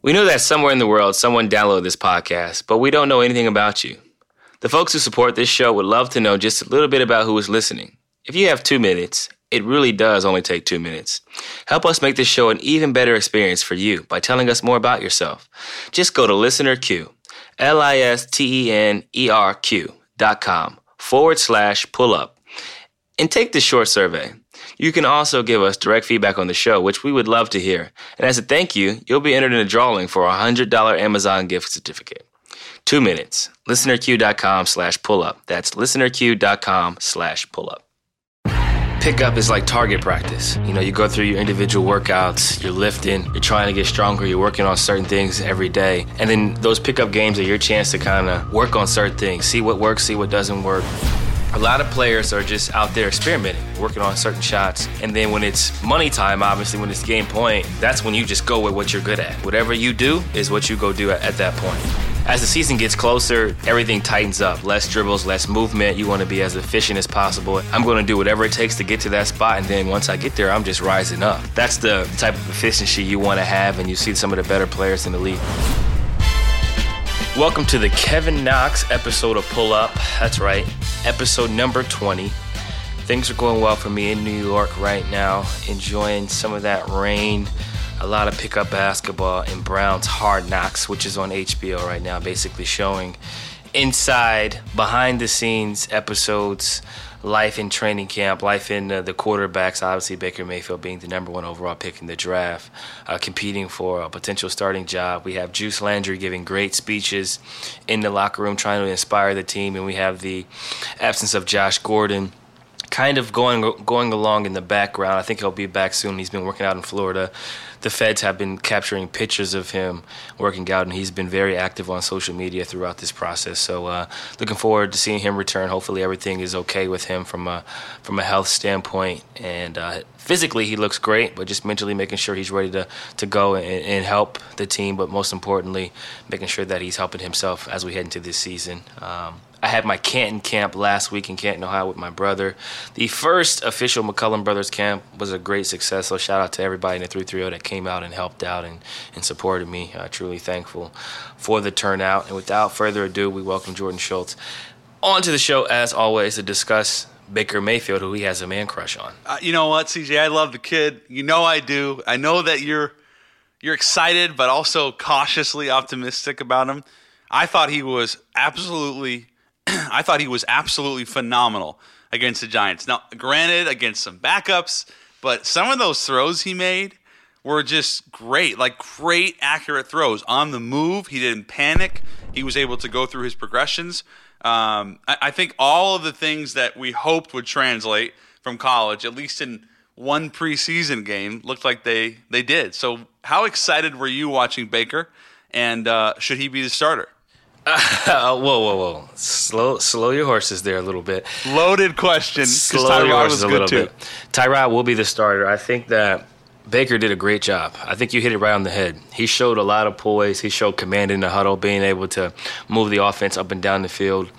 We know that somewhere in the world someone downloaded this podcast, but we don't know anything about you. The folks who support this show would love to know just a little bit about who is listening. If you have two minutes, it really does only take two minutes. Help us make this show an even better experience for you by telling us more about yourself. Just go to ListenerQ, L I S T E N E R Q dot com forward slash pull up, and take this short survey. You can also give us direct feedback on the show, which we would love to hear. And as a thank you, you'll be entered in a drawing for a $100 Amazon gift certificate. Two minutes. ListenerQ.com slash pull up. That's listenerq.com slash pull up. Pickup is like target practice. You know, you go through your individual workouts, you're lifting, you're trying to get stronger, you're working on certain things every day. And then those pickup games are your chance to kind of work on certain things, see what works, see what doesn't work. A lot of players are just out there experimenting, working on certain shots. And then when it's money time, obviously, when it's game point, that's when you just go with what you're good at. Whatever you do is what you go do at, at that point. As the season gets closer, everything tightens up. Less dribbles, less movement. You want to be as efficient as possible. I'm going to do whatever it takes to get to that spot. And then once I get there, I'm just rising up. That's the type of efficiency you want to have. And you see some of the better players in the league. Welcome to the Kevin Knox episode of Pull Up. That's right, episode number 20. Things are going well for me in New York right now, enjoying some of that rain, a lot of pickup basketball and Brown's Hard Knocks, which is on HBO right now, basically showing inside, behind the scenes episodes life in training camp, life in uh, the quarterbacks. Obviously, Baker Mayfield being the number one overall pick in the draft, uh, competing for a potential starting job. We have Juice Landry giving great speeches in the locker room, trying to inspire the team, and we have the absence of Josh Gordon kind of going going along in the background. I think he'll be back soon. He's been working out in Florida the feds have been capturing pictures of him working out, and he's been very active on social media throughout this process. So, uh, looking forward to seeing him return. Hopefully, everything is okay with him from a from a health standpoint, and uh, physically he looks great, but just mentally making sure he's ready to to go and, and, help the team. But most importantly, making sure that he's helping himself as we head into this season. Um, I had my Canton camp last week in Canton, Ohio with my brother. The first official McCollum Brothers camp was a great success. So shout out to everybody in the 330 that came out and helped out and, and supported me. Uh, truly thankful for the turnout. And without further ado, we welcome Jordan Schultz on to the show as always to discuss Baker Mayfield, who he has a man crush on. Uh, you know what, CJ? I love the kid. You know I do. I know that you're you're excited, but also cautiously optimistic about him. I thought he was absolutely I thought he was absolutely phenomenal against the Giants. Now, granted, against some backups, but some of those throws he made were just great, like great accurate throws on the move. He didn't panic. He was able to go through his progressions. Um, I, I think all of the things that we hoped would translate from college, at least in one preseason game, looked like they they did. So, how excited were you watching Baker? And uh, should he be the starter? Uh, whoa, whoa, whoa! Slow, slow your horses there a little bit. Loaded question. Slow Tyrod your horses a little too. bit. Tyrod will be the starter. I think that Baker did a great job. I think you hit it right on the head. He showed a lot of poise. He showed command in the huddle, being able to move the offense up and down the field.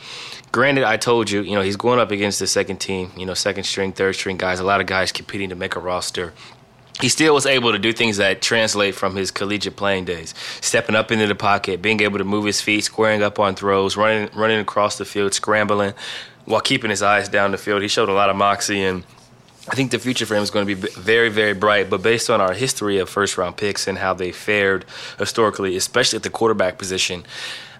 Granted, I told you, you know, he's going up against the second team, you know, second string, third string guys. A lot of guys competing to make a roster he still was able to do things that translate from his collegiate playing days. Stepping up into the pocket, being able to move his feet, squaring up on throws, running running across the field, scrambling while keeping his eyes down the field. He showed a lot of moxie and I think the future for him is going to be very, very bright. But based on our history of first round picks and how they fared historically, especially at the quarterback position,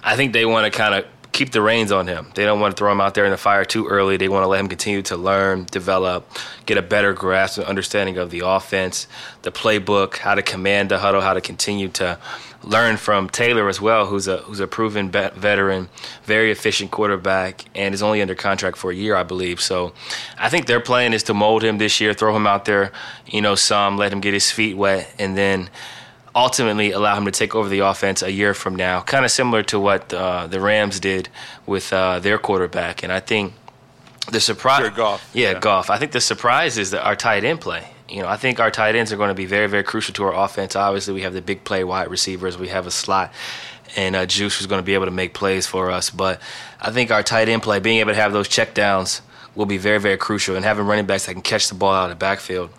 I think they want to kind of keep the reins on him. They don't want to throw him out there in the fire too early. They want to let him continue to learn, develop, get a better grasp and understanding of the offense, the playbook, how to command the huddle, how to continue to learn from Taylor as well, who's a who's a proven veteran, very efficient quarterback, and is only under contract for a year, I believe. So, I think their plan is to mold him this year, throw him out there, you know, some, let him get his feet wet, and then ultimately allow him to take over the offense a year from now, kind of similar to what uh, the Rams did with uh, their quarterback. And I think the surprise, Goff. Yeah, yeah, Goff. I think the surprise is that our tight end play. You know, I think our tight ends are going to be very, very crucial to our offense. Obviously, we have the big play wide receivers. We have a slot and uh, Juice who's going to be able to make plays for us. But I think our tight end play, being able to have those checkdowns, will be very, very crucial. And having running backs that can catch the ball out of the backfield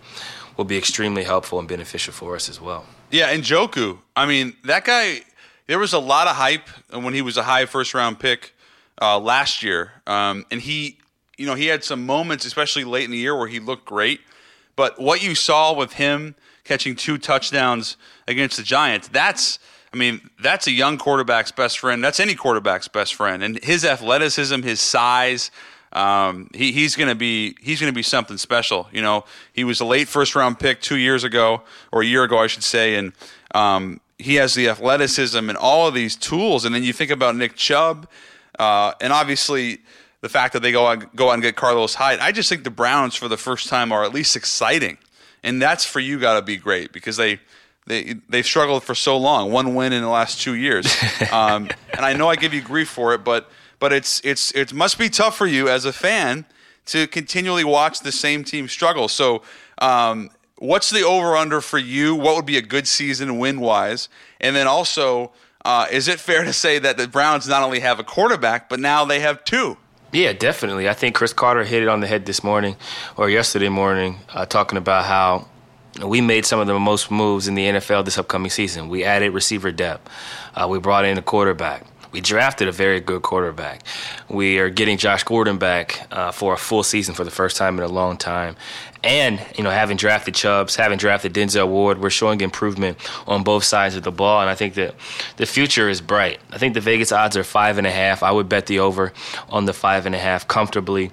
will be extremely helpful and beneficial for us as well. Yeah, and Njoku. I mean, that guy. There was a lot of hype when he was a high first round pick uh, last year, um, and he, you know, he had some moments, especially late in the year, where he looked great. But what you saw with him catching two touchdowns against the Giants, that's. I mean, that's a young quarterback's best friend. That's any quarterback's best friend. And his athleticism, his size, um, he, he's going to be he's going to be something special. You know, he was a late first round pick two years ago, or a year ago, I should say, and um, he has the athleticism and all of these tools. And then you think about Nick Chubb, uh, and obviously the fact that they go on, go out and get Carlos Hyde. I just think the Browns for the first time are at least exciting, and that's for you got to be great because they. They, they've struggled for so long, one win in the last two years. Um, and I know I give you grief for it, but but it's it's it must be tough for you as a fan to continually watch the same team struggle. So, um, what's the over under for you? What would be a good season win wise? And then also, uh, is it fair to say that the Browns not only have a quarterback, but now they have two? Yeah, definitely. I think Cris Carter hit it on the head this morning or yesterday morning, uh, talking about how we made some of the most moves in the NFL this upcoming season. We added receiver depth. Uh, we brought in a quarterback. We drafted a very good quarterback. We are getting Josh Gordon back uh, for a full season for the first time in a long time. And, you know, having drafted Chubbs, having drafted Denzel Ward, we're showing improvement on both sides of the ball. And I think that the future is bright. I think the Vegas odds are five and a half. I would bet the over on the five and a half comfortably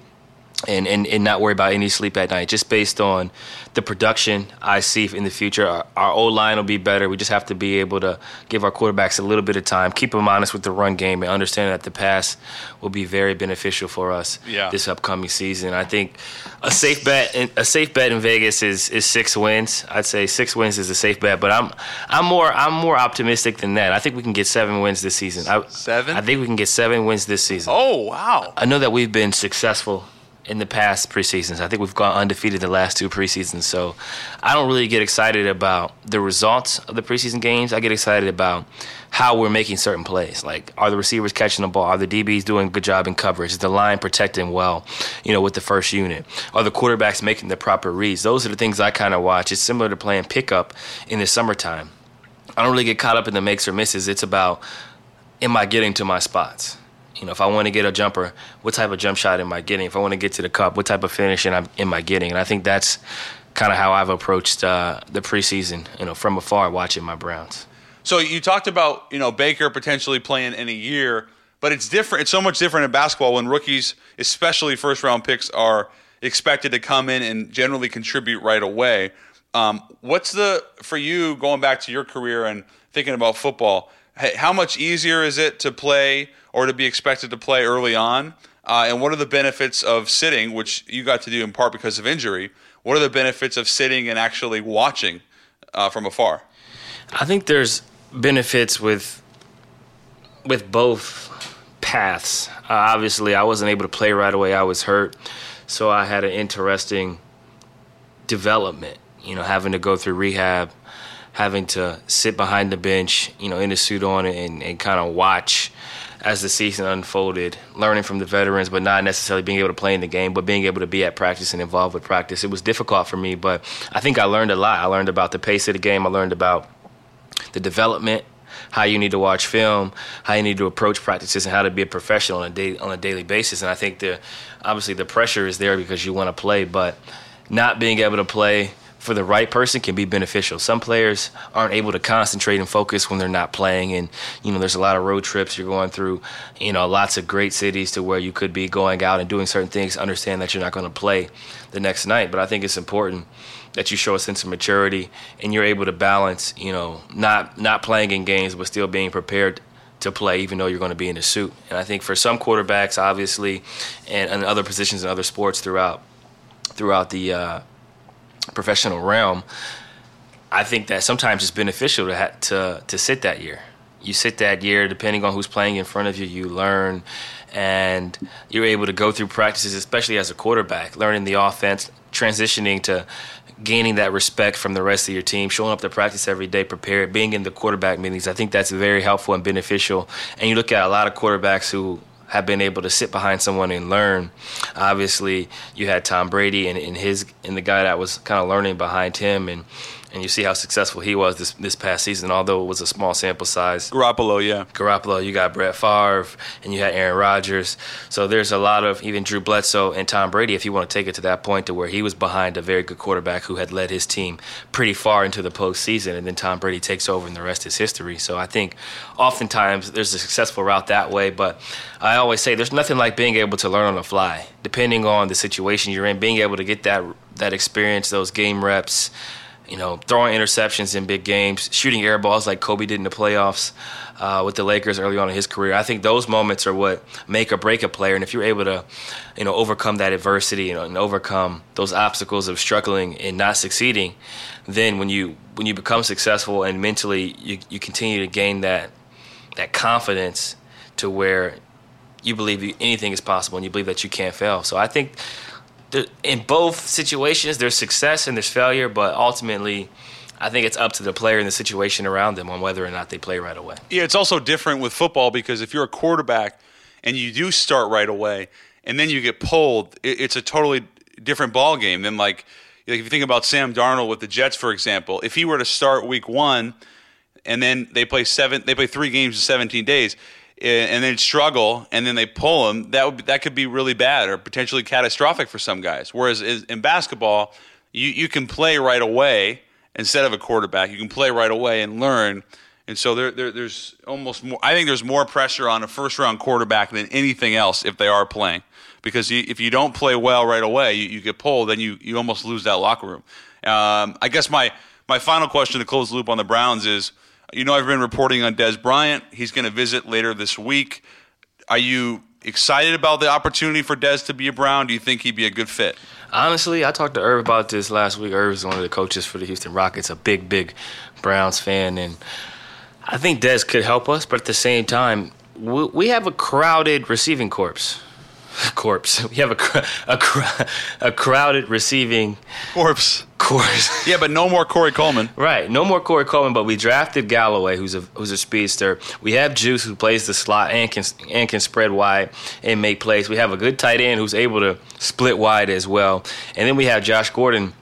and, and, and not worry about any sleep at night just based on the production I see in the future. Our, our O line will be better. We just have to be able to give our quarterbacks a little bit of time, keep them honest with the run game, and understand that the pass will be very beneficial for us yeah. this upcoming season. I think a safe bet in, a safe bet in Vegas is is six wins. I'd say six wins is a safe bet, but I'm I'm more I'm more optimistic than that. I think we can get seven wins this season. I, seven? I think we can get seven wins this season. Oh wow! I know that we've been successful in the past preseasons. I think we've gone undefeated the last two preseasons. So I don't really get excited about the results of the preseason games. I get excited about how we're making certain plays. Like, are the receivers catching the ball? Are the DBs doing a good job in coverage? Is the line protecting well, you know, with the first unit? Are the quarterbacks making the proper reads? Those are the things I kind of watch. It's similar to playing pickup in the summertime. I don't really get caught up in the makes or misses. It's about, am I getting to my spots? You know, if I want to get a jumper, what type of jump shot am I getting? If I want to get to the cup, what type of finish am I getting? And I think that's kind of how I've approached uh, the preseason. You know, from afar, watching my Browns. So you talked about you know Baker potentially playing in a year, but it's different. It's so much different in basketball when rookies, especially first round picks, are expected to come in and generally contribute right away. Um, what's the for you going back to your career and thinking about football? How much easier is it to play or to be expected to play early on? Uh, and what are the benefits of sitting, which you got to do in part because of injury? What are the benefits of sitting and actually watching uh, from afar? I think there's benefits with with both paths. Uh, obviously, I wasn't able to play right away. I was hurt, so I had an interesting development. You know, having to go through rehab, having to sit behind the bench, you know, in a suit on and, and kind of watch as the season unfolded, learning from the veterans, but not necessarily being able to play in the game, but being able to be at practice and involved with practice. It was difficult for me, but I think I learned a lot. I learned about the pace of the game. I learned about the development, how you need to watch film, how you need to approach practices, and how to be a professional on a day, on a daily basis. And I think the obviously the pressure is there because you want to play, but not being able to play for the right person can be beneficial. Some players aren't able to concentrate and focus when they're not playing, and you know there's a lot of road trips you're going through. You know, lots of great cities to where you could be going out and doing certain things. Understand that you're not going to play the next night, but I think it's important that you show a sense of maturity and you're able to balance. You know, not not playing in games but still being prepared to play even though you're going to be in a suit. And I think for some quarterbacks, obviously, and, and other positions in other sports throughout throughout the uh, professional realm, I think that sometimes it's beneficial to to to sit that year. You sit that year, depending on who's playing in front of you, you learn, and you're able to go through practices, especially as a quarterback, learning the offense, transitioning to gaining that respect from the rest of your team, showing up to practice every day, prepared, being in the quarterback meetings. I think that's very helpful and beneficial. And you look at a lot of quarterbacks who have been able to sit behind someone and learn. Obviously, you had Tom Brady and, and his and the guy that was kind of learning behind him, and and you see how successful he was this this past season, although it was a small sample size. Garoppolo, yeah. Garoppolo, you got Brett Favre, and you had Aaron Rodgers. So there's a lot of even Drew Bledsoe and Tom Brady, if you want to take it to that point to where he was behind a very good quarterback who had led his team pretty far into the postseason, and then Tom Brady takes over and the rest is history. So I think oftentimes there's a successful route that way, but I always say there's nothing like being able to learn on the fly, depending on the situation you're in, being able to get that that experience, those game reps, you know, throwing interceptions in big games, shooting air balls like Kobe did in the playoffs uh, with the Lakers early on in his career. I think those moments are what make or break a player. And if you're able to, you know, overcome that adversity know, and overcome those obstacles of struggling and not succeeding, then when you when you become successful and mentally you, you continue to gain that that confidence to where you believe anything is possible and you believe that you can't fail. So I think in both situations, there's success and there's failure, but ultimately, I think it's up to the player and the situation around them on whether or not they play right away. Yeah, it's also different with football because if you're a quarterback and you do start right away and then you get pulled, it's a totally different ball game than like, like if you think about Sam Darnold with the Jets, for example. If he were to start Week One and then they play seven, they play three games in 17 days and then struggle and then they pull them, that would that could be really bad or potentially catastrophic for some guys. Whereas in basketball, you you can play right away instead of a quarterback. You can play right away and learn. And so there, there, there's almost more. I think there's more pressure on a first round quarterback than anything else if they are playing, because you, if you don't play well right away, you, you, get pulled, then you, you almost lose that locker room. Um, I guess my my final question to close the loop on the Browns is you know, I've been reporting on Dez Bryant. He's going to visit later this week. Are you excited about the opportunity for Dez to be a Brown? Do you think he'd be a good fit? Honestly, I talked to Irv about this last week. Irv is one of the coaches for the Houston Rockets, a big, big Browns fan, and I think Dez could help us. But at the same time, we have a crowded receiving corps corpse. We have a a, a crowded receiving corpse. Corpse. yeah, but no more Corey Coleman. Right, no more Corey Coleman. But we drafted Callaway, who's a who's a speedster. We have Juice, who plays the slot and can and can spread wide and make plays. We have a good tight end who's able to split wide as well. And then we have Josh Gordon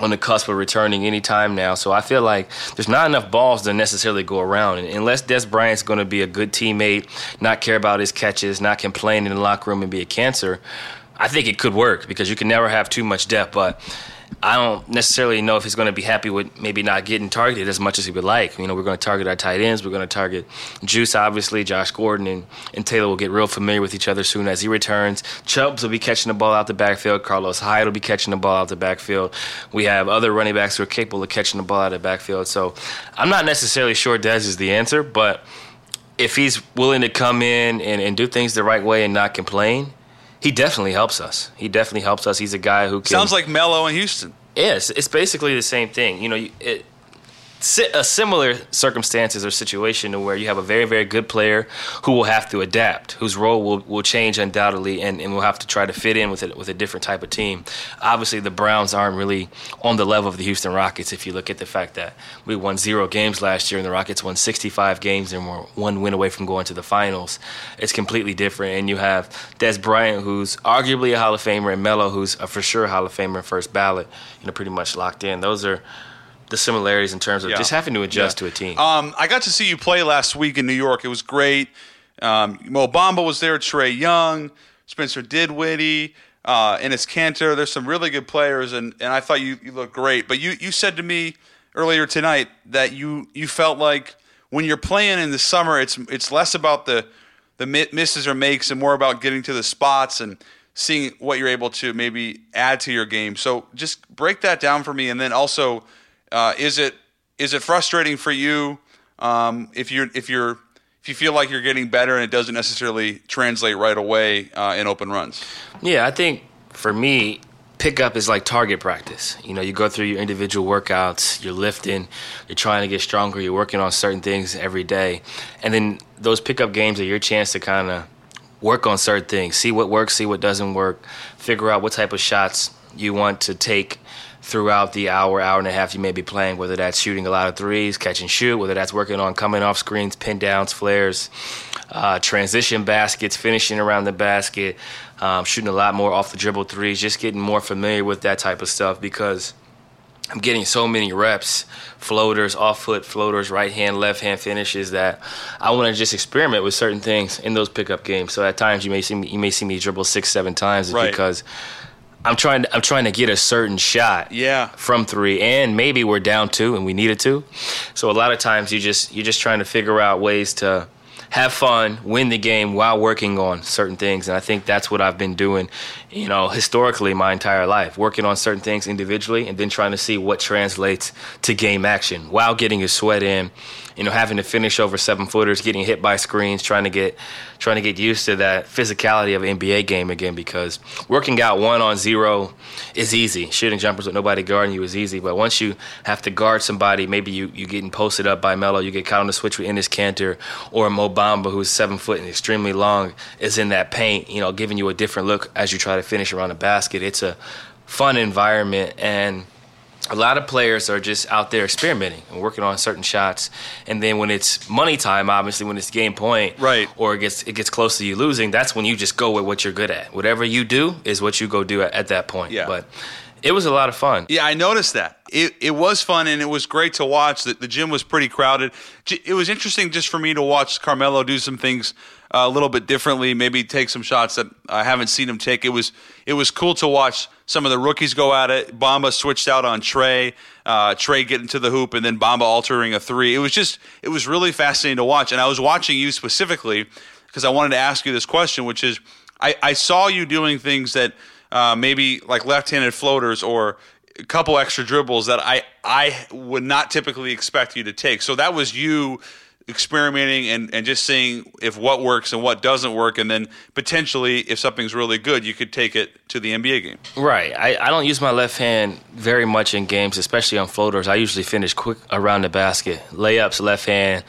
on the cusp of returning anytime now. So I feel like there's not enough balls to necessarily go around. And unless Dez Bryant's going to be a good teammate, not care about his catches, not complain in the locker room and be a cancer, I think it could work because you can never have too much depth. But I don't necessarily know if he's going to be happy with maybe not getting targeted as much as he would like. You know, we're going to target our tight ends. We're going to target Juice, obviously. Josh Gordon and, and Taylor will get real familiar with each other soon as he returns. Chubbs will be catching the ball out the backfield. Carlos Hyde will be catching the ball out the backfield. We have other running backs who are capable of catching the ball out of the backfield. So I'm not necessarily sure Dez is the answer, but if he's willing to come in and, and do things the right way and not complain, he definitely helps us. He definitely helps us. He's a guy who can, sounds like Melo in Houston. Yes, it's basically the same thing. You know, it, a similar circumstances or situation to where you have a very, very good player who will have to adapt, whose role will, will change undoubtedly, and, and will have to try to fit in with it with a different type of team. Obviously, the Browns aren't really on the level of the Houston Rockets. If you look at the fact that we won zero games last year, and the Rockets won 65 games and were one win away from going to the finals, it's completely different. And you have Dez Bryant, who's arguably a Hall of Famer, and Melo, who's a for sure Hall of Famer, first ballot. You know, pretty much locked in. Those are the similarities in terms of yeah. just having to adjust yeah. to a team. Um, I got to see you play last week in New York. It was great. Um, Mo Bamba was there, Trae Young, Spencer Dinwiddie, uh, Enes Kanter. There's some really good players, and, and I thought you, you looked great. But you, you said to me earlier tonight that you, you felt like when you're playing in the summer, it's it's less about the the misses or makes and more about getting to the spots and seeing what you're able to maybe add to your game. So just break that down for me, and then also – uh, is it is it frustrating for you um, if you're if you're if you feel like you're getting better and it doesn't necessarily translate right away uh, in open runs? Yeah, I think for me, pickup is like target practice. You know, you go through your individual workouts, you're lifting, you're trying to get stronger, you're working on certain things every day. And then those pickup games are your chance to kind of work on certain things, see what works, see what doesn't work, figure out what type of shots you want to take throughout the hour, hour and a half you may be playing, whether that's shooting a lot of threes, catch and shoot, whether that's working on coming off screens, pin downs, flares, uh, transition baskets, finishing around the basket, um, shooting a lot more off the dribble threes, just getting more familiar with that type of stuff because I'm getting so many reps, floaters, off foot floaters, right hand, left hand finishes that I want to just experiment with certain things in those pickup games. So at times you may see me, you may see me dribble six, seven times Right. because I'm trying to, I'm trying to get a certain shot Yeah. from three, and maybe we're down two and we needed to. So a lot of times you just you're just trying to figure out ways to have fun, win the game while working on certain things, and I think that's what I've been doing, you know, historically my entire life, working on certain things individually, and then trying to see what translates to game action while getting your sweat in. You know, having to finish over seven footers, getting hit by screens, trying to get trying to get used to that physicality of an NBA game again because working out one on zero is easy. Shooting jumpers with nobody guarding you is easy. But once you have to guard somebody, maybe you, you getting posted up by Melo, you get caught on the switch with Enes Kanter or Mo Bamba, who's seven foot and extremely long, is in that paint, you know, giving you a different look as you try to finish around the basket. It's a fun environment and a lot of players are just out there experimenting and working on certain shots. And then when it's money time, obviously when it's game point, Right. or it gets it gets close to you losing, that's when you just go with what you're good at. Whatever you do is what you go do at, at that point. Yeah. But it was a lot of fun. Yeah, I noticed that. It it was fun and it was great to watch. The, the gym was pretty crowded. It was interesting just for me to watch Carmelo do some things a little bit differently. Maybe take some shots that I haven't seen him take. It was it was cool to watch some of the rookies go at it. Bamba switched out on Trae. Uh, Trae getting to the hoop and then Bamba altering a three. It was just it was really fascinating to watch. And I was watching you specifically because I wanted to ask you this question, which is I, I saw you doing things that uh, maybe like left-handed floaters or a couple extra dribbles that I I would not typically expect you to take. So that was you experimenting and, and just seeing if what works and what doesn't work, and then potentially if something's really good, you could take it to the NBA game. Right. I, I don't use my left hand very much in games, especially on floaters. I usually finish quick around the basket. Layups, left hand.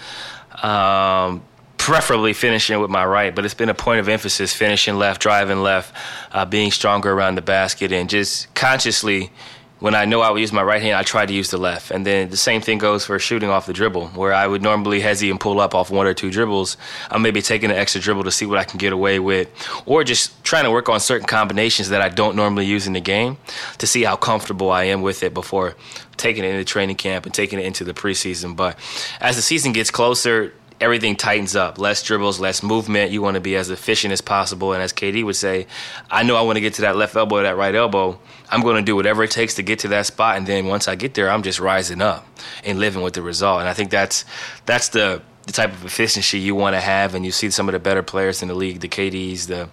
Um, preferably finishing with my right, but it's been a point of emphasis finishing left, driving left, uh, being stronger around the basket, and just consciously. When I know I would use my right hand, I try to use the left. And then the same thing goes for shooting off the dribble, where I would normally hesitate and pull up off one or two dribbles. I'm maybe taking an extra dribble to see what I can get away with, or just trying to work on certain combinations that I don't normally use in the game to see how comfortable I am with it before taking it into training camp and taking it into the preseason. But as the season gets closer, everything tightens up. Less dribbles, less movement. You want to be as efficient as possible. And as KD would say, I know I want to get to that left elbow that right elbow. I'm going to do whatever it takes to get to that spot. And then once I get there, I'm just rising up and living with the result. And I think that's that's the the type of efficiency you want to have. And you see some of the better players in the league, the KDs, the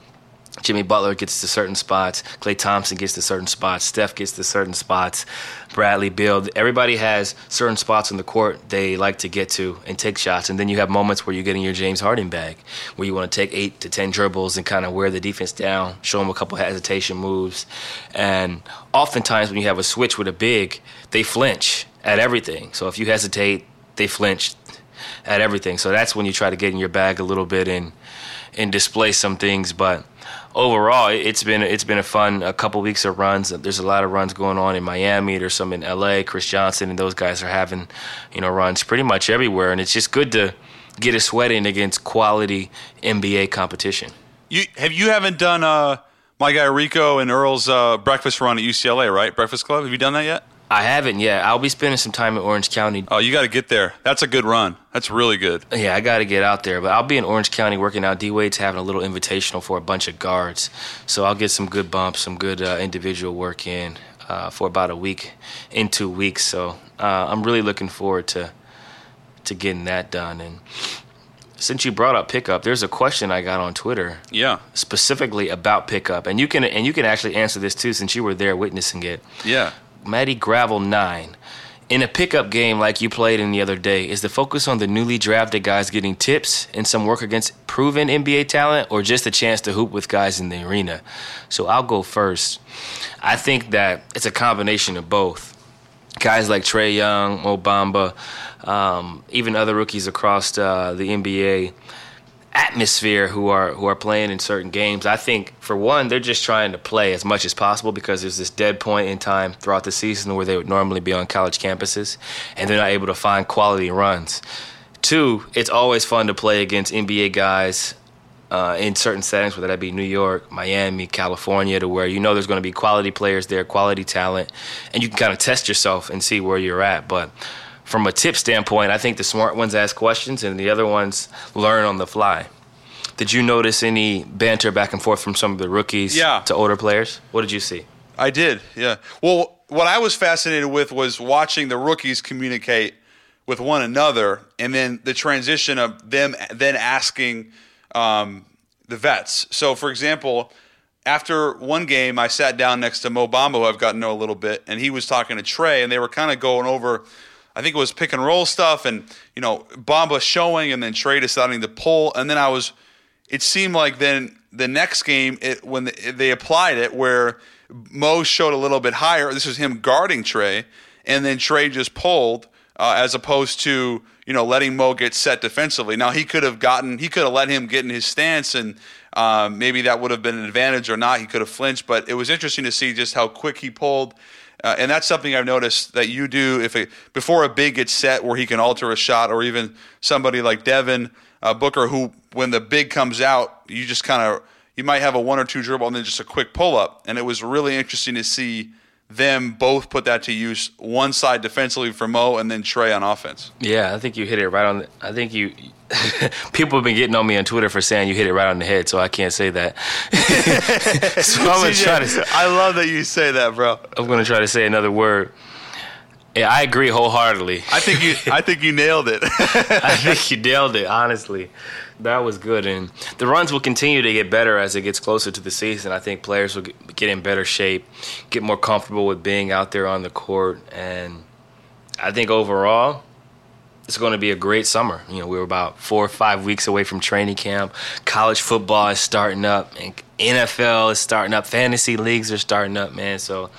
Jimmy Butler gets to certain spots. Klay Thompson gets to certain spots. Steph gets to certain spots. Bradley, Beal. Everybody has certain spots on the court they like to get to and take shots. And then you have moments where you're getting your James Harden bag, where you want to take eight to ten dribbles and kind of wear the defense down, show them a couple hesitation moves. And oftentimes when you have a switch with a big, they flinch at everything. So if you hesitate, they flinch at everything. So that's when you try to get in your bag a little bit and and display some things. But overall, it's been it's been a fun a couple weeks of runs. There's a lot of runs going on in Miami. There's some in LA. Chris Johnson and those guys are having you know runs pretty much everywhere, and it's just good to get a sweat in against quality NBA competition. You have you haven't done uh, my guy Rico and Earl's uh, breakfast run at UCLA, right? Breakfast Club. Have you done that yet? I haven't yet. I'll be spending some time in Orange County. Oh, you got to get there. That's a good run. That's really good. Yeah, I got to get out there, but I'll be in Orange County working out. D Wade's having a little invitational for a bunch of guards, so I'll get some good bumps, some good uh, individual work in uh, for about a week, in two weeks. So uh, I'm really looking forward to to getting that done. And since you brought up pickup, there's a question I got on Twitter Yeah, specifically about pickup, and you can and you can actually answer this too since you were there witnessing it. yeah. Matty Gravel 9. In a pickup game like you played in the other day, is the focus on the newly drafted guys getting tips and some work against proven NBA talent or just a chance to hoop with guys in the arena? So I'll go first. I think that it's a combination of both. Guys like Trae Young, Mo Bamba, um, even other rookies across uh, the NBA atmosphere who are who are playing in certain games. I think for one, they're just trying to play as much as possible because there's this dead point in time throughout the season where they would normally be on college campuses and they're not able to find quality runs. Two, it's always fun to play against NBA guys uh, in certain settings, whether that be New York, Miami, California, to where you know there's going to be quality players there, quality talent, and you can kind of test yourself and see where you're at. But from a tip standpoint, I think the smart ones ask questions and the other ones learn on the fly. Did you notice any banter back and forth from some of the rookies Yeah. to older players? What did you see? I did, yeah. Well, what I was fascinated with was watching the rookies communicate with one another, and then the transition of them then asking um, the vets. So, for example, after one game, I sat down next to Mo Bamba, who I've gotten to know a little bit, and he was talking to Trae, and they were kind of going over. I think it was pick and roll stuff, and you know Bamba showing, and then Trae deciding to pull, and then I was. It seemed like then the next game, it, when the, they applied it, where Mo showed a little bit higher. This was him guarding Trae, and then Trae just pulled, uh, as opposed to you know letting Mo get set defensively. Now he could have gotten, he could have let him get in his stance, and um, maybe that would have been an advantage or not. He could have flinched, but it was interesting to see just how quick he pulled. Uh, and that's something I've noticed that you do if it, before a big gets set where he can alter a shot, or even somebody like Devin uh, Booker, who when the big comes out, you just kind of you might have a one or two dribble and then just a quick pull up. And it was really interesting to see them both put that to use. One side defensively for Mo, and then Trae on offense. Yeah, I think you hit it right on. The, I think you. people have been getting on me on Twitter for saying you hit it right on the head, so I can't say that. so I'm gonna try to. I love that you say that, bro. I'm gonna try to say another word. Yeah, I agree wholeheartedly. I think you. I think you nailed it. I think you nailed it. Honestly, that was good, and the runs will continue to get better as it gets closer to the season. I think players will get in better shape, get more comfortable with being out there on the court, and I think overall, it's going to be a great summer. You know, we're about four or five weeks away from training camp. College football is starting up, and NFL is starting up. Fantasy leagues are starting up, man. So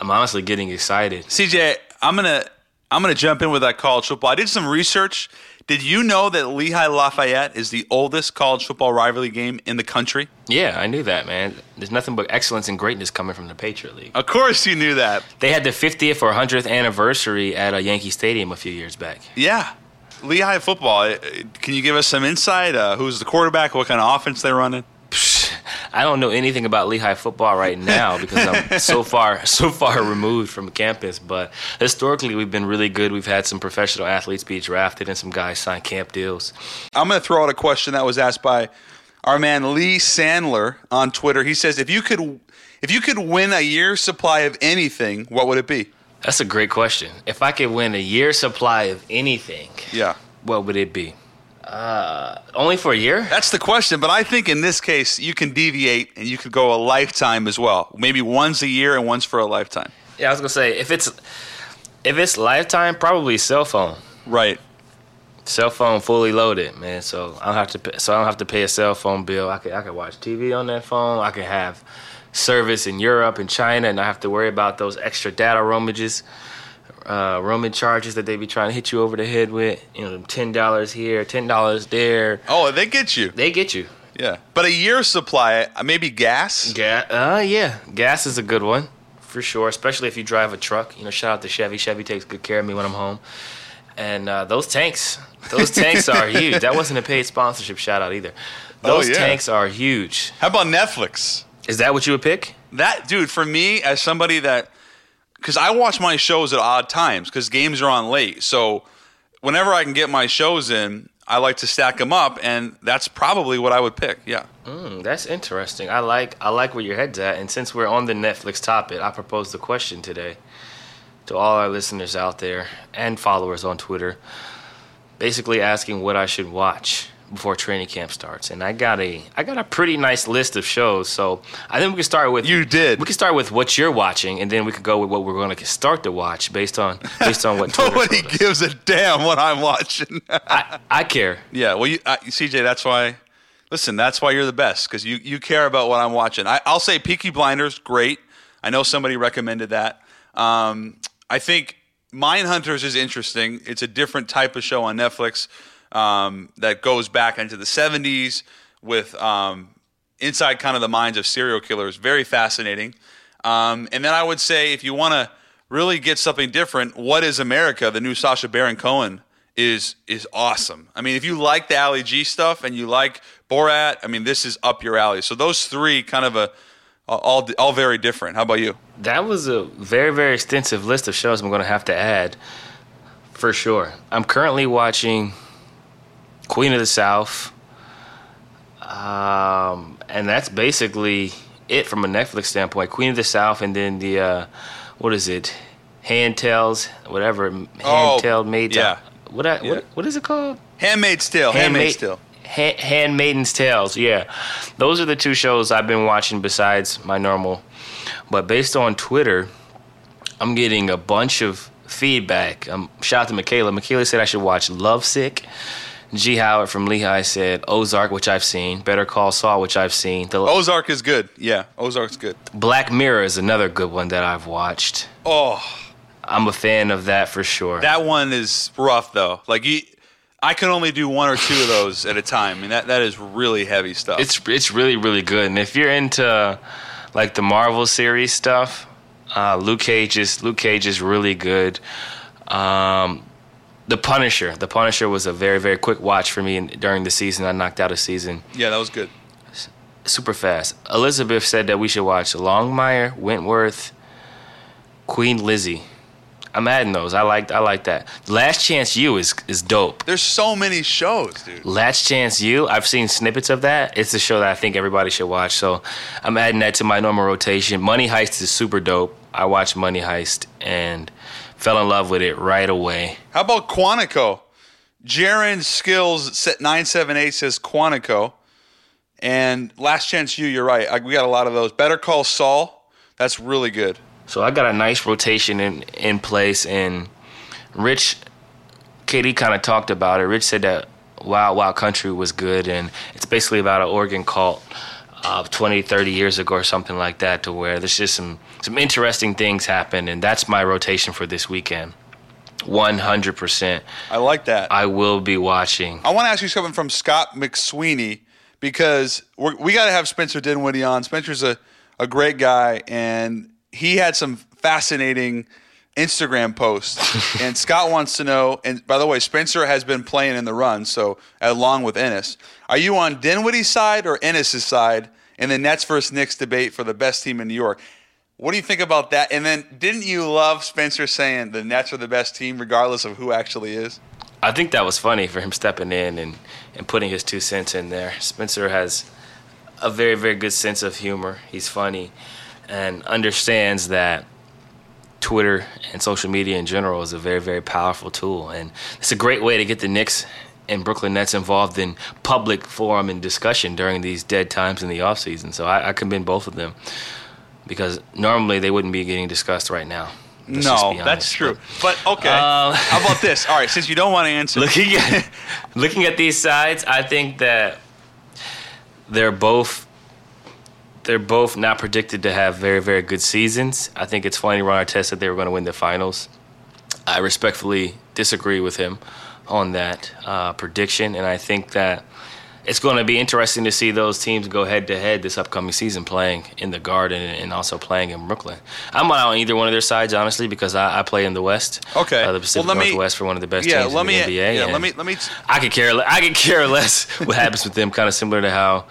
I'm honestly getting excited. CJ, I'm gonna I'm gonna jump in with that college football. I did some research. Did you know that Lehigh Lafayette is the oldest college football rivalry game in the country? Yeah, I knew that, man. There's nothing but excellence and greatness coming from the Patriot League. Of course, you knew that. They had the 50th or 100th anniversary at a Yankee Stadium a few years back. Yeah, Lehigh football. Uh, Can you give us some insight? Uh, who's the quarterback? What kind of offense they're running? I don't know anything about Lehigh football right now because I'm so far so far removed from campus. But historically, we've been really good. We've had some professional athletes be drafted and some guys sign camp deals. I'm going to throw out a question that was asked by our man Lee Sandler on Twitter. He says, "If you could, if you could win a year's supply of anything, what would it be?" That's a great question. If I could win a year's supply of anything, Yeah, what would it be? Uh, only for a year? that's the question. But I think in this case, you can deviate and you could go a lifetime as well. Maybe once a year and on's for a lifetime. Yeah, I was gonna say if it's if it's lifetime, probably cell phone. Right. Cell phone fully loaded, man. So I don't have to. Pay, so I don't have to pay a cell phone bill. I could I could watch TV on that phone. I could have service in Europe and China, and I have to worry about those extra data roamages, uh, roaming charges that they be trying to hit you over the head with. You know, ten dollars here, ten dollars there. Oh, they get you. They get you. Yeah. But a year's supply, uh, maybe gas. Gas. Uh, yeah. Gas is a good one for sure, especially if you drive a truck. You know, shout out to Chevy. Chevy takes good care of me when I'm home. And uh, those tanks, those tanks are huge. That wasn't a paid sponsorship shout out either. Oh, Those yeah. tanks are huge. How about Netflix? Is that what you would pick? That dude, for me, as somebody that, because I watch my shows at odd times because games are on late. So whenever I can get my shows in, I like to stack them up, and that's probably what I would pick. Yeah. Mm, that's interesting. I like I like where your head's at. And since we're on the Netflix topic, I propose the question today to all our listeners out there and followers on Twitter, basically asking what I should watch before training camp starts. And I got a I got a pretty nice list of shows. So I think we can start with You did. We can start with what you're watching, and then we could go with what we're going to start to watch based on based on what Nobody gives a damn what I'm watching. I, I care. yeah. Well, you, uh, CJ, that's why. Listen, that's why you're the best because you, you care about what I'm watching. I, I'll say Peaky Blinders, great. I know somebody recommended that. Um, I think Mindhunters is interesting. It's a different type of show on Netflix um, that goes back into the 70s with um, inside kind of the minds of serial killers. Very fascinating. Um, and then I would say if you want to really get something different, What is America? The new Sacha Baron Cohen is is awesome. I mean, if you like the Ali G stuff and you like Borat, I mean, this is up your alley. So those three kind of a all all very different. How about you? That was a very very extensive list of shows I'm going to have to add for sure. I'm currently watching Queen of the South, um, and that's basically it from a Netflix standpoint. Queen of the South, and then the uh, what is it? Hand Tales, whatever. Hand Oh, Tailed Maids. yeah. What, I, Yeah. what what is it called? Handmaid's Tale. Handmaid's Handmaid- Tale. Ha- Handmaiden's Tales, yeah. Those are the two shows I've been watching besides my normal. But based on Twitter, I'm getting a bunch of feedback. Um, shout out to Michaela. Michaela said I should watch Lovesick. G. Howard from Lehigh said Ozark, which I've seen. Better Call Saul, which I've seen. The Ozark is good. Yeah, Ozark's good. Black Mirror is another good one that I've watched. Oh, I'm a fan of that for sure. that one is rough though. Like you, I can only do one or two of those at a time. I mean, that that is really heavy stuff. It's it's really really good, and if you're into like the Marvel series stuff, uh, Luke Cage is Luke Cage is really good. Um, the Punisher, The Punisher was a very very quick watch for me during the season. I knocked out a season yeah, that was good. super fast. Elizabeth said that we should watch Longmire, Wentworth, Queen Lizzie. I'm adding those. I like I like that. Last Chance You is is dope. There's so many shows, dude. Last Chance You, I've seen snippets of that. It's a show that I think everybody should watch. So I'm adding that to my normal rotation. Money Heist is super dope. I watch Money Heist and fell in love with it right away. How about Quantico? Jaron Skills set nine seven eight says Quantico, and Last Chance You. You're right. I, we got a lot of those. Better Call Saul. That's really good. So I got a nice rotation in, in place. And Rich, Katie kind of talked about it. Rich said that Wild Wild Country was good. And it's basically about an Oregon cult of 20, 30 years ago or something like that, to where there's just some, some interesting things happen. And that's my rotation for this weekend. 100%. I like that. I will be watching. I want to ask you something from Scott McSweeney because we're, we got to have Spencer Dinwiddie on. Spencer's a, a great guy, and he had some fascinating Instagram post. and Scott wants to know. And by the way, Spencer has been playing in the run, so uh, along with Enes, are you on Dinwiddie's side or Enes's side in the Nets versus Knicks debate for the best team in New York? What do you think about that? And then, didn't you love Spencer saying the Nets are the best team, regardless of who actually is? I think that was funny for him stepping in and, and putting his two cents in there. Spencer has a very, very good sense of humor. He's funny and understands that Twitter and social media in general is a very, very powerful tool. And it's a great way to get the Knicks and Brooklyn Nets involved in public forum and discussion during these dead times in the offseason. So I, I commend both of them because normally they wouldn't be getting discussed right now. Let's no, that's true. But okay, Um, how about this? All right, since you don't want to answer, looking at looking at these sides, I think that they're both they're both not predicted to have very very good seasons. I think it's funny Ron Artest said they were going to win the finals. I respectfully disagree with him on that uh, prediction, and I think that it's going to be interesting to see those teams go head to head this upcoming season, playing in the Garden and also playing in Brooklyn. I'm not on either one of their sides, honestly, because I, I play in the West, Okay. uh, the Pacific Well, let me- Northwest for one of the best yeah, teams let in me, the NBA. yeah, let me, let me. I could care. I could care less what happens with them. Kind of similar to how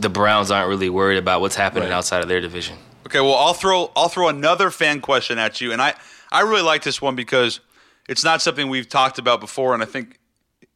the Browns aren't really worried about what's happening Right. outside of their division. Okay, well, I'll throw, I'll throw another fan question at you, and I, I really like this one because it's not something we've talked about before, and I think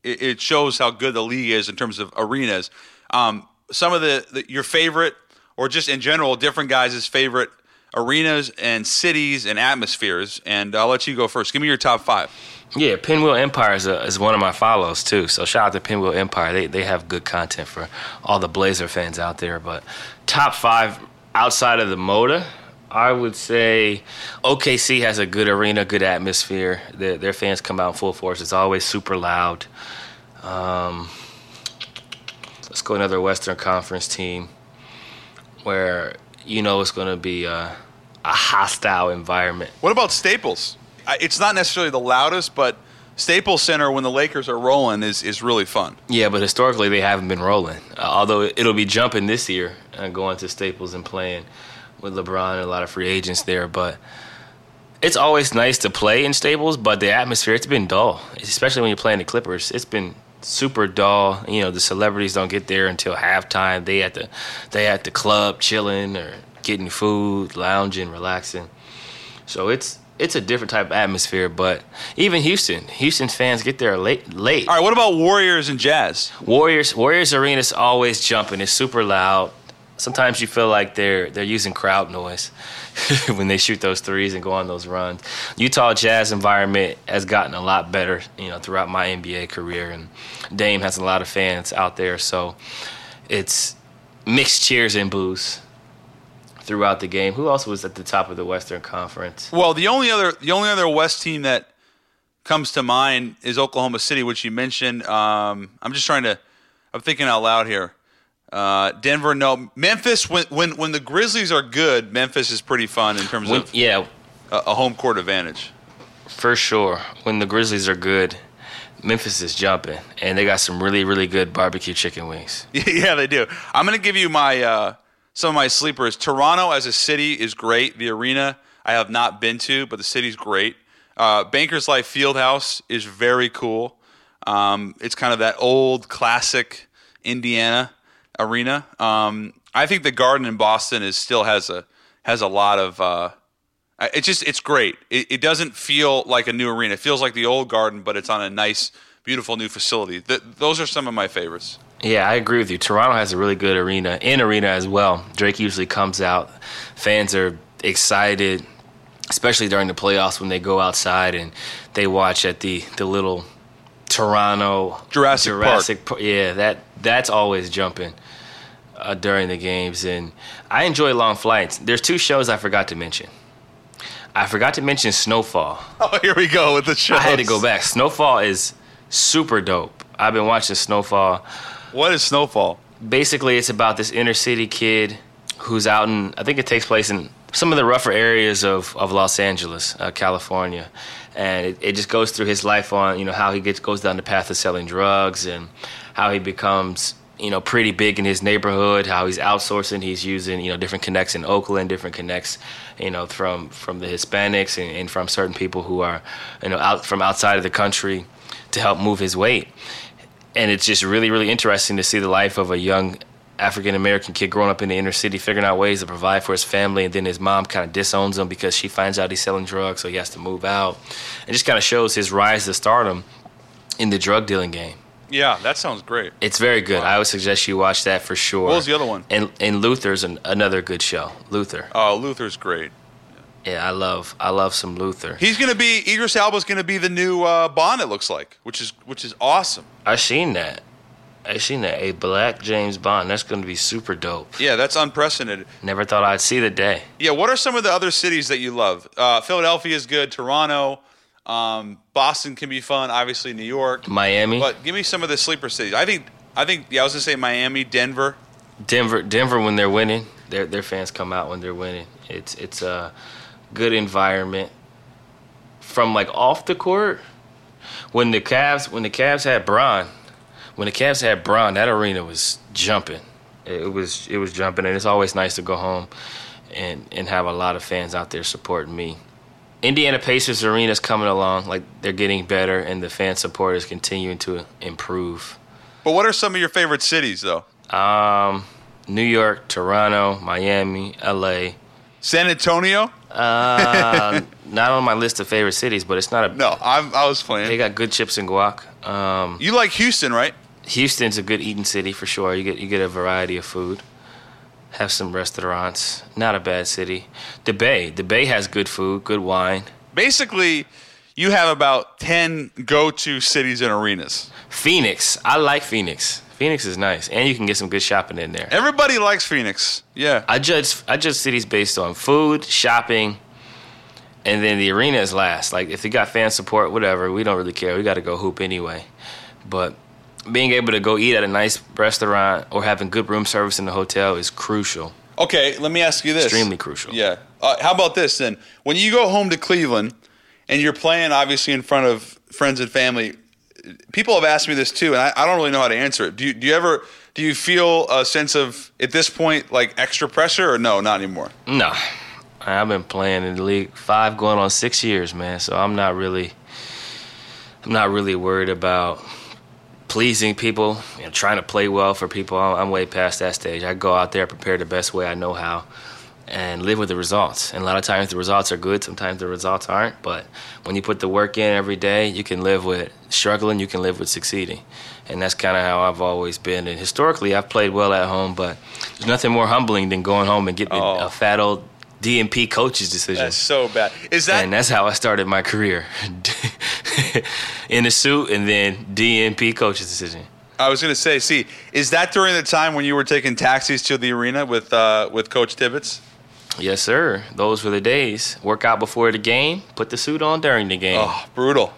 it, it shows how good the league is in terms of arenas. Um, some of the, the your favorite, or just in general, different guys' favorite arenas and cities and atmospheres, and I'll let you go first. Give me your top five. Yeah, Pinwheel Empire is, a, is one of my follows too. So shout out to Pinwheel Empire. They they have good content for all the Blazer fans out there. But top five outside of the Moda, I would say OKC has a good arena, good atmosphere. Their, their fans come out in full force. It's always super loud. Um, let's go another Western Conference team where you know it's going to be a, a hostile environment. What about Staples? It's not necessarily the loudest, but Staples Center when the Lakers are rolling is, is really fun. Yeah, but historically they haven't been rolling. Uh, although it'll be jumping this year and going to Staples and playing with LeBron and a lot of free agents there. But it's always nice to play in Staples, but the atmosphere it's been dull, especially when you're playing the Clippers. It's been super dull. You know, the celebrities don't get there until halftime. They at the they at the club chilling or getting food, lounging, relaxing. So it's it's a different type of atmosphere. But even Houston, Houston fans get there late. Late. All right, what about Warriors and Jazz? Warriors Warriors arena's always jumping. It's super loud. Sometimes you feel like they're they're using crowd noise when they shoot those threes and go on those runs. Utah Jazz environment has gotten a lot better, you know, throughout my NBA career, and Dame has a lot of fans out there. So it's mixed cheers and boos throughout the game. Who else was at the top of the Western Conference? Well, the only other the only other West team that comes to mind is Oklahoma City, which you mentioned. Um, I'm just trying to. I'm thinking out loud here. Uh, Denver, no. Memphis, when, when when the Grizzlies are good, Memphis is pretty fun in terms When, of yeah, a, a home court advantage. for sure. When the Grizzlies are good, Memphis is jumping, and they got some really, really good barbecue chicken wings. yeah, they do. I'm going to give you my uh, some of my sleepers. Toronto as a city is great. The arena I have not been to, but the city's great. Uh, Bankers Life Fieldhouse is very cool. Um, it's kind of that old classic Indiana arena. Um, I think the Garden in Boston is still has a has a lot of. Uh, it's just it's great. It, it doesn't feel like a new arena. It feels like the old Garden, but it's on a nice, beautiful new facility. Th- those are some of my favorites. Yeah, I agree with you. Toronto has a really good arena, in arena as well. Drake usually comes out. Fans are excited, especially during the playoffs when they go outside and they watch at the the little Toronto Jurassic Park. Jurassic Park. Yeah, that that's always jumping uh, during the games, and I enjoy long flights. There's two shows I forgot to mention. I forgot to mention Snowfall. Oh, here we go with the show. I had to go back. Snowfall is super dope. I've been watching Snowfall What is Snowfall? basically it's about this inner city kid who's out in i think it takes place in some of the rougher areas of, of los angeles uh, california and it, it just goes through his life on you know how he gets goes down the path of selling drugs and how he becomes you know pretty big in his neighborhood how he's outsourcing he's using you know different connects in oakland different connects you know from from the hispanics and, and from certain people who are you know out from outside of the country to help move his weight and it's just really really interesting to see the life of a young African American kid growing up in the inner city, figuring out ways to provide for his family, and then his mom kind of disowns him because she finds out he's selling drugs, so he has to move out. It just kind of shows his rise to stardom in the drug dealing game. Yeah, that sounds great. It's very good. I would suggest you watch that for sure. What was the other one? And and Luther's an, another good show. Luther. Oh, Luther's great. Yeah, I love I love some Luther. He's gonna be Idris Elba's gonna be the new uh, Bond. It looks like, which is which is awesome. I seen that. I seen that. A black James Bond. That's going to be super dope. Yeah, that's unprecedented. Never thought I'd see the day. Yeah, what are some of the other cities that you love? Uh, Philadelphia is good. Toronto, um, Boston can be fun. Obviously, New York. Miami. But give me some of the sleeper cities. I think I think yeah, I was gonna say Miami, Denver. Denver, Denver when they're winning, their their fans come out when they're winning. It's it's a good environment. From like off the court, when the Cavs when the Cavs had Bron, when the Cavs had Bron, that arena was jumping. It was it was jumping, and it's always nice to go home and and have a lot of fans out there supporting me. Indiana Pacers arena is coming along, like they're getting better, and the fan support is continuing to improve. But what are some of your favorite cities though? Um, New York, Toronto, Miami, LA. San Antonio? Uh, not on my list of favorite cities, but it's not a. No, I'm, I was playing. They got good chips and guac. Um, You like Houston, right? Houston's a good eating city for sure. You get you get a variety of food. Have some restaurants. Not a bad city. The Bay. The Bay has good food, good wine. Basically, you have about ten go-to cities and arenas. Phoenix. I like Phoenix. Phoenix is nice, and you can get some good shopping in there. Everybody likes Phoenix. Yeah. I judge I judge cities based on food, shopping, and then the arena is last. Like if you got fan support, whatever, we don't really care. We got to go hoop anyway. But being able to go eat at a nice restaurant or having good room service in the hotel is crucial. Okay, let me ask you this. Extremely crucial. Yeah. Uh, how about this then? When you go home to Cleveland and you're playing, obviously in front of friends and family, people have asked me this too, and I, I don't really know how to answer it. Do you, do you ever do you feel a sense of at this point like extra pressure or no, not anymore? No, I've been playing in the league five, going on six years, man. So I'm not really, I'm not really worried about pleasing people, know, trying to play well for people. I'm way past that stage. I go out there, prepare the best way I know how, and live with the results. And a lot of times the results are good, sometimes the results aren't. But when you put the work in every day, you can live with struggling, you can live with succeeding. And that's kind of how I've always been. And historically, I've played well at home, but there's nothing more humbling than going home and getting Oh. a fat old DNP coach's decision. That's so bad. Is that and that's how I started my career. in a suit and then DNP coach's decision. I was going to say, see, is that during the time when you were taking taxis to the arena with uh, with Coach Tibbetts? Yes, sir. Those were the days. Work out before the game, put the suit on during the game. Oh, brutal.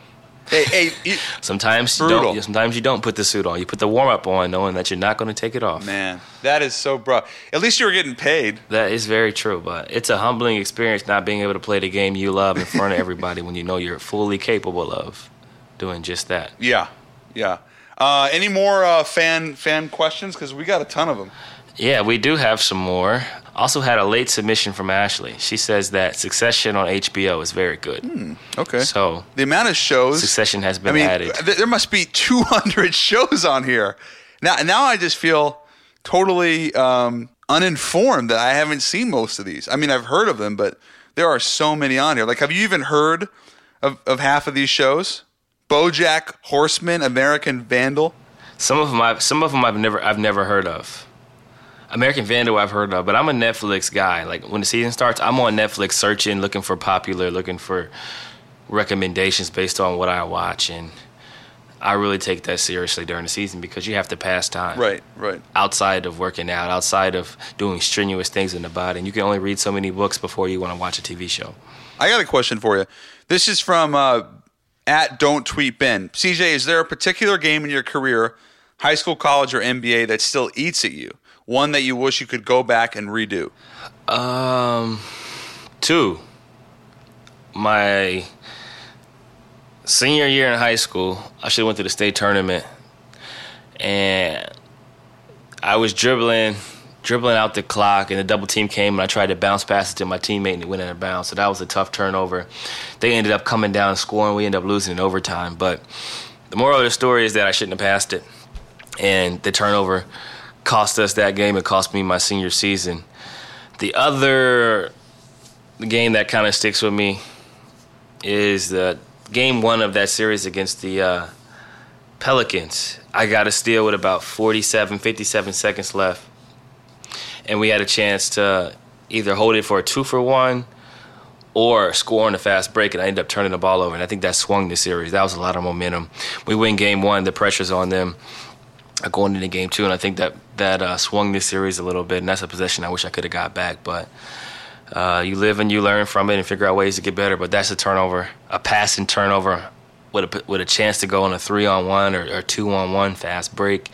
Hey, hey, you, Sometimes you Brutal. don't. Sometimes you don't put the suit on. You put the warm up on, knowing that you're not going to take it off. man, that is so bro. At least you were getting paid. That is very true, but it's a humbling experience not being able to play the game you love in front of everybody when you know you're fully capable of doing just that. Yeah, yeah. Uh, any more uh, fan fan questions? Because we got a ton of them. Yeah, we do have some more. Also had a late submission from Ashley. She says that Succession on HBO is very good. Okay. So the amount of shows. Succession has I been mean, added. th- there must be 200 shows on here. Now, now I just feel totally um, uninformed that I haven't seen most of these. I mean, I've heard of them, but there are so many on here. Like, have you even heard of, of half of these shows? BoJack Horseman, American Vandal. Some of them, I, some of them I've never, I've never heard of. American Vandal, I've heard of, but I'm a Netflix guy. Like when the season starts, I'm on Netflix searching, looking for popular, looking for recommendations based on what I watch, and I really take that seriously during the season because you have to pass time. Right, right. Outside of working out, outside of doing strenuous things in the body, and you can only read so many books before you want to watch a TV show. I got a question for you. This is from uh, at Don't Tweet Ben. CJ, is there a particular game in your career, high school, college, or NBA, that still eats at you? One that you wish you could go back and redo? Um, two. My senior year in high school, I should have went to the state tournament, and I was dribbling, dribbling out the clock, and the double team came, and I tried to bounce pass it to my teammate, and it went in a bounce. So that was a tough turnover. They ended up coming down and scoring. We ended up losing in overtime. But the moral of the story is that I shouldn't have passed it, and the turnover cost us that game. It cost me my senior season. The other game that kind of sticks with me is the game one of that series against the uh, Pelicans. I got a steal with about 47, 57 seconds left. And we had a chance to either hold it for a two for one or score on a fast break, and I ended up turning the ball over. And I think that swung the series. That was a lot of momentum. We win game one, the pressure's on them going into game two, and I think that that uh, swung this series a little bit. And that's a possession I wish I could have got back, but uh, you live and you learn from it and figure out ways to get better. But that's a turnover, a passing turnover with a with a chance to go on a three on one or, or two on one fast break.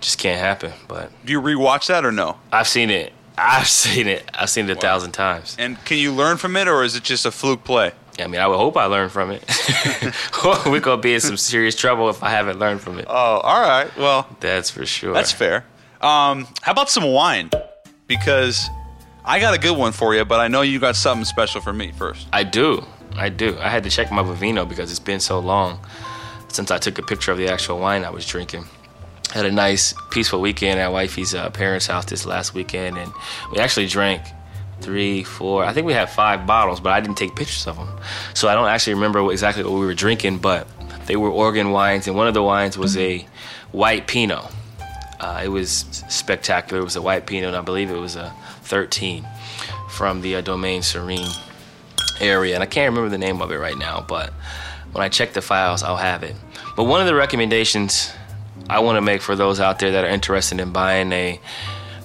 Just can't happen. But Do you rewatch that or no? I've seen it. I've seen it. I've seen it a thousand times. And can you learn from it, or is it just a fluke play? I mean, I would hope I learned from it. We're gonna be in some serious trouble if I haven't learned from it. Oh, all right. Well, That's for sure. that's fair. Um, how about some wine? Because I got a good one for you, but I know you got something special for me first. I do. I do. I had to check my Vivino because it's been so long since I took a picture of the actual wine I was drinking. Had a nice, peaceful weekend at wifey's uh, parents' house this last weekend, and we actually drank three, four. I think we had five bottles, but I didn't take pictures of them, so I don't actually remember exactly what we were drinking. But they were Oregon wines, and one of the wines was a white Pinot. Uh, it was spectacular. It was a white Pinot, and I believe it was a 13 from the uh, Domaine Serene area, and I can't remember the name of it right now, but when I check the files, I'll have it. But one of the recommendations I want to make for those out there that are interested in buying a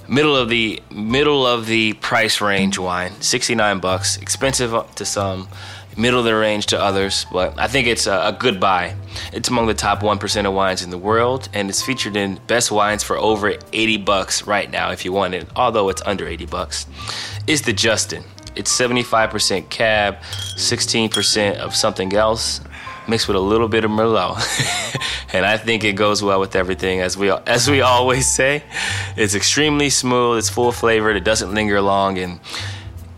middle of the middle of the price range wine, 69 bucks, expensive to some, middle of the range to others, but I think it's a, a good buy. It's among the top 1% of wines in the world and it's featured in best wines for over 80 bucks right now if you want it, although it's under 80 bucks. Is the Justin. It's 75% cab, 16% of something else, mixed with a little bit of Merlot. and I think it goes well with everything, as we as we always say. It's extremely smooth, it's full flavored, it doesn't linger long, and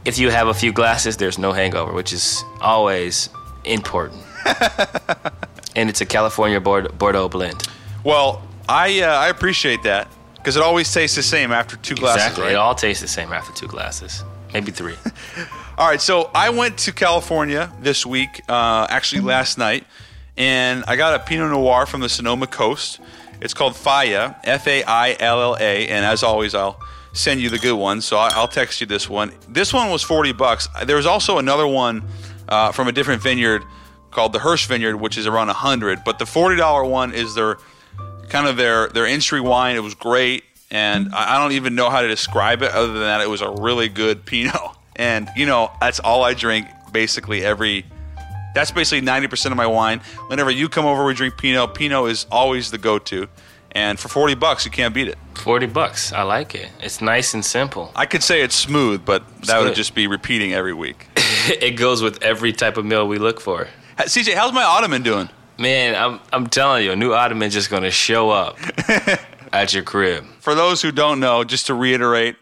if you have a few glasses, there's no hangover, which is always important. and it's a California Bordeaux blend. Well, I uh, I appreciate that because it always tastes the same after two glasses. Exactly. Right? It all tastes the same after two glasses, maybe three. All right, so I went to California this week, uh, actually last night, and I got a Pinot Noir from the Sonoma Coast. It's called Failla, F A I L L A, and as always, I'll send you the good one. So I- I'll text you this one. This one was forty bucks. There was also another one uh, from a different vineyard called the Hirsch Vineyard, which is around hundred. But the forty dollar one is their kind of their their entry wine. It was great, and I don't even know how to describe it other than that it was a really good Pinot. And you know that's all I drink basically every. That's basically ninety percent of my wine. Whenever you come over, we drink Pinot. Pinot is always the go-to, and for forty bucks, you can't beat it. 40 bucks. I like it. It's nice and simple. I could say it's smooth, but that would just be repeating every week. it goes with every type of meal we look for. CJ, how's my ottoman doing? Man, I'm, I'm telling you, a new ottoman just going to show up at your crib. For those who don't know, just to reiterate,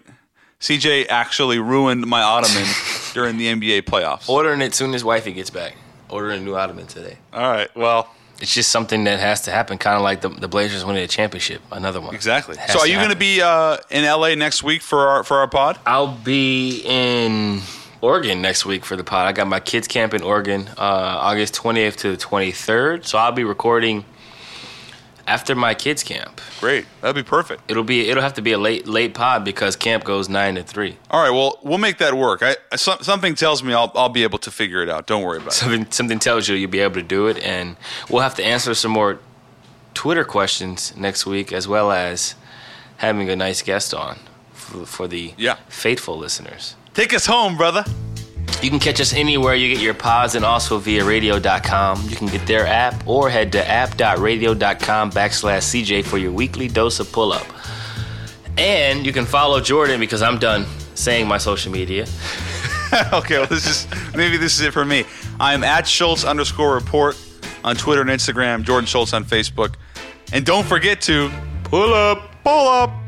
CJ actually ruined my ottoman during the NBA playoffs. Ordering it soon as wifey gets back. Ordering a new ottoman today. All right, well, It's just something that has to happen, kind of like the, the Blazers winning a championship. Another one. exactly. So, are you going to be uh, in LA next week for our for our pod? I'll be in Oregon next week for the pod. I got my kids camp in Oregon, uh, August 28th to the 23rd. So I'll be recording after my kids camp. Great, that'd be perfect. It'll be it'll have to be a late late pod because camp goes nine to three. All right, well, we'll make that work. I, I some, something tells me I'll I'll be able to figure it out. Don't worry about it. Something something tells you you'll be able to do it, and we'll have to answer some more Twitter questions next week, as well as having a nice guest on for, for the Yeah. faithful listeners. Take us home, brother. You can catch us anywhere you get your pods and also via radio.com. You can get their app or head to app.radio.com backslash CJ for your weekly dose of pull up. And you can follow Jordan because I'm done saying my social media. okay, well, this is maybe this is it for me. I'm at Schultz underscore report on Twitter and Instagram. Jordan Schultz on Facebook, and don't forget to pull up, pull up.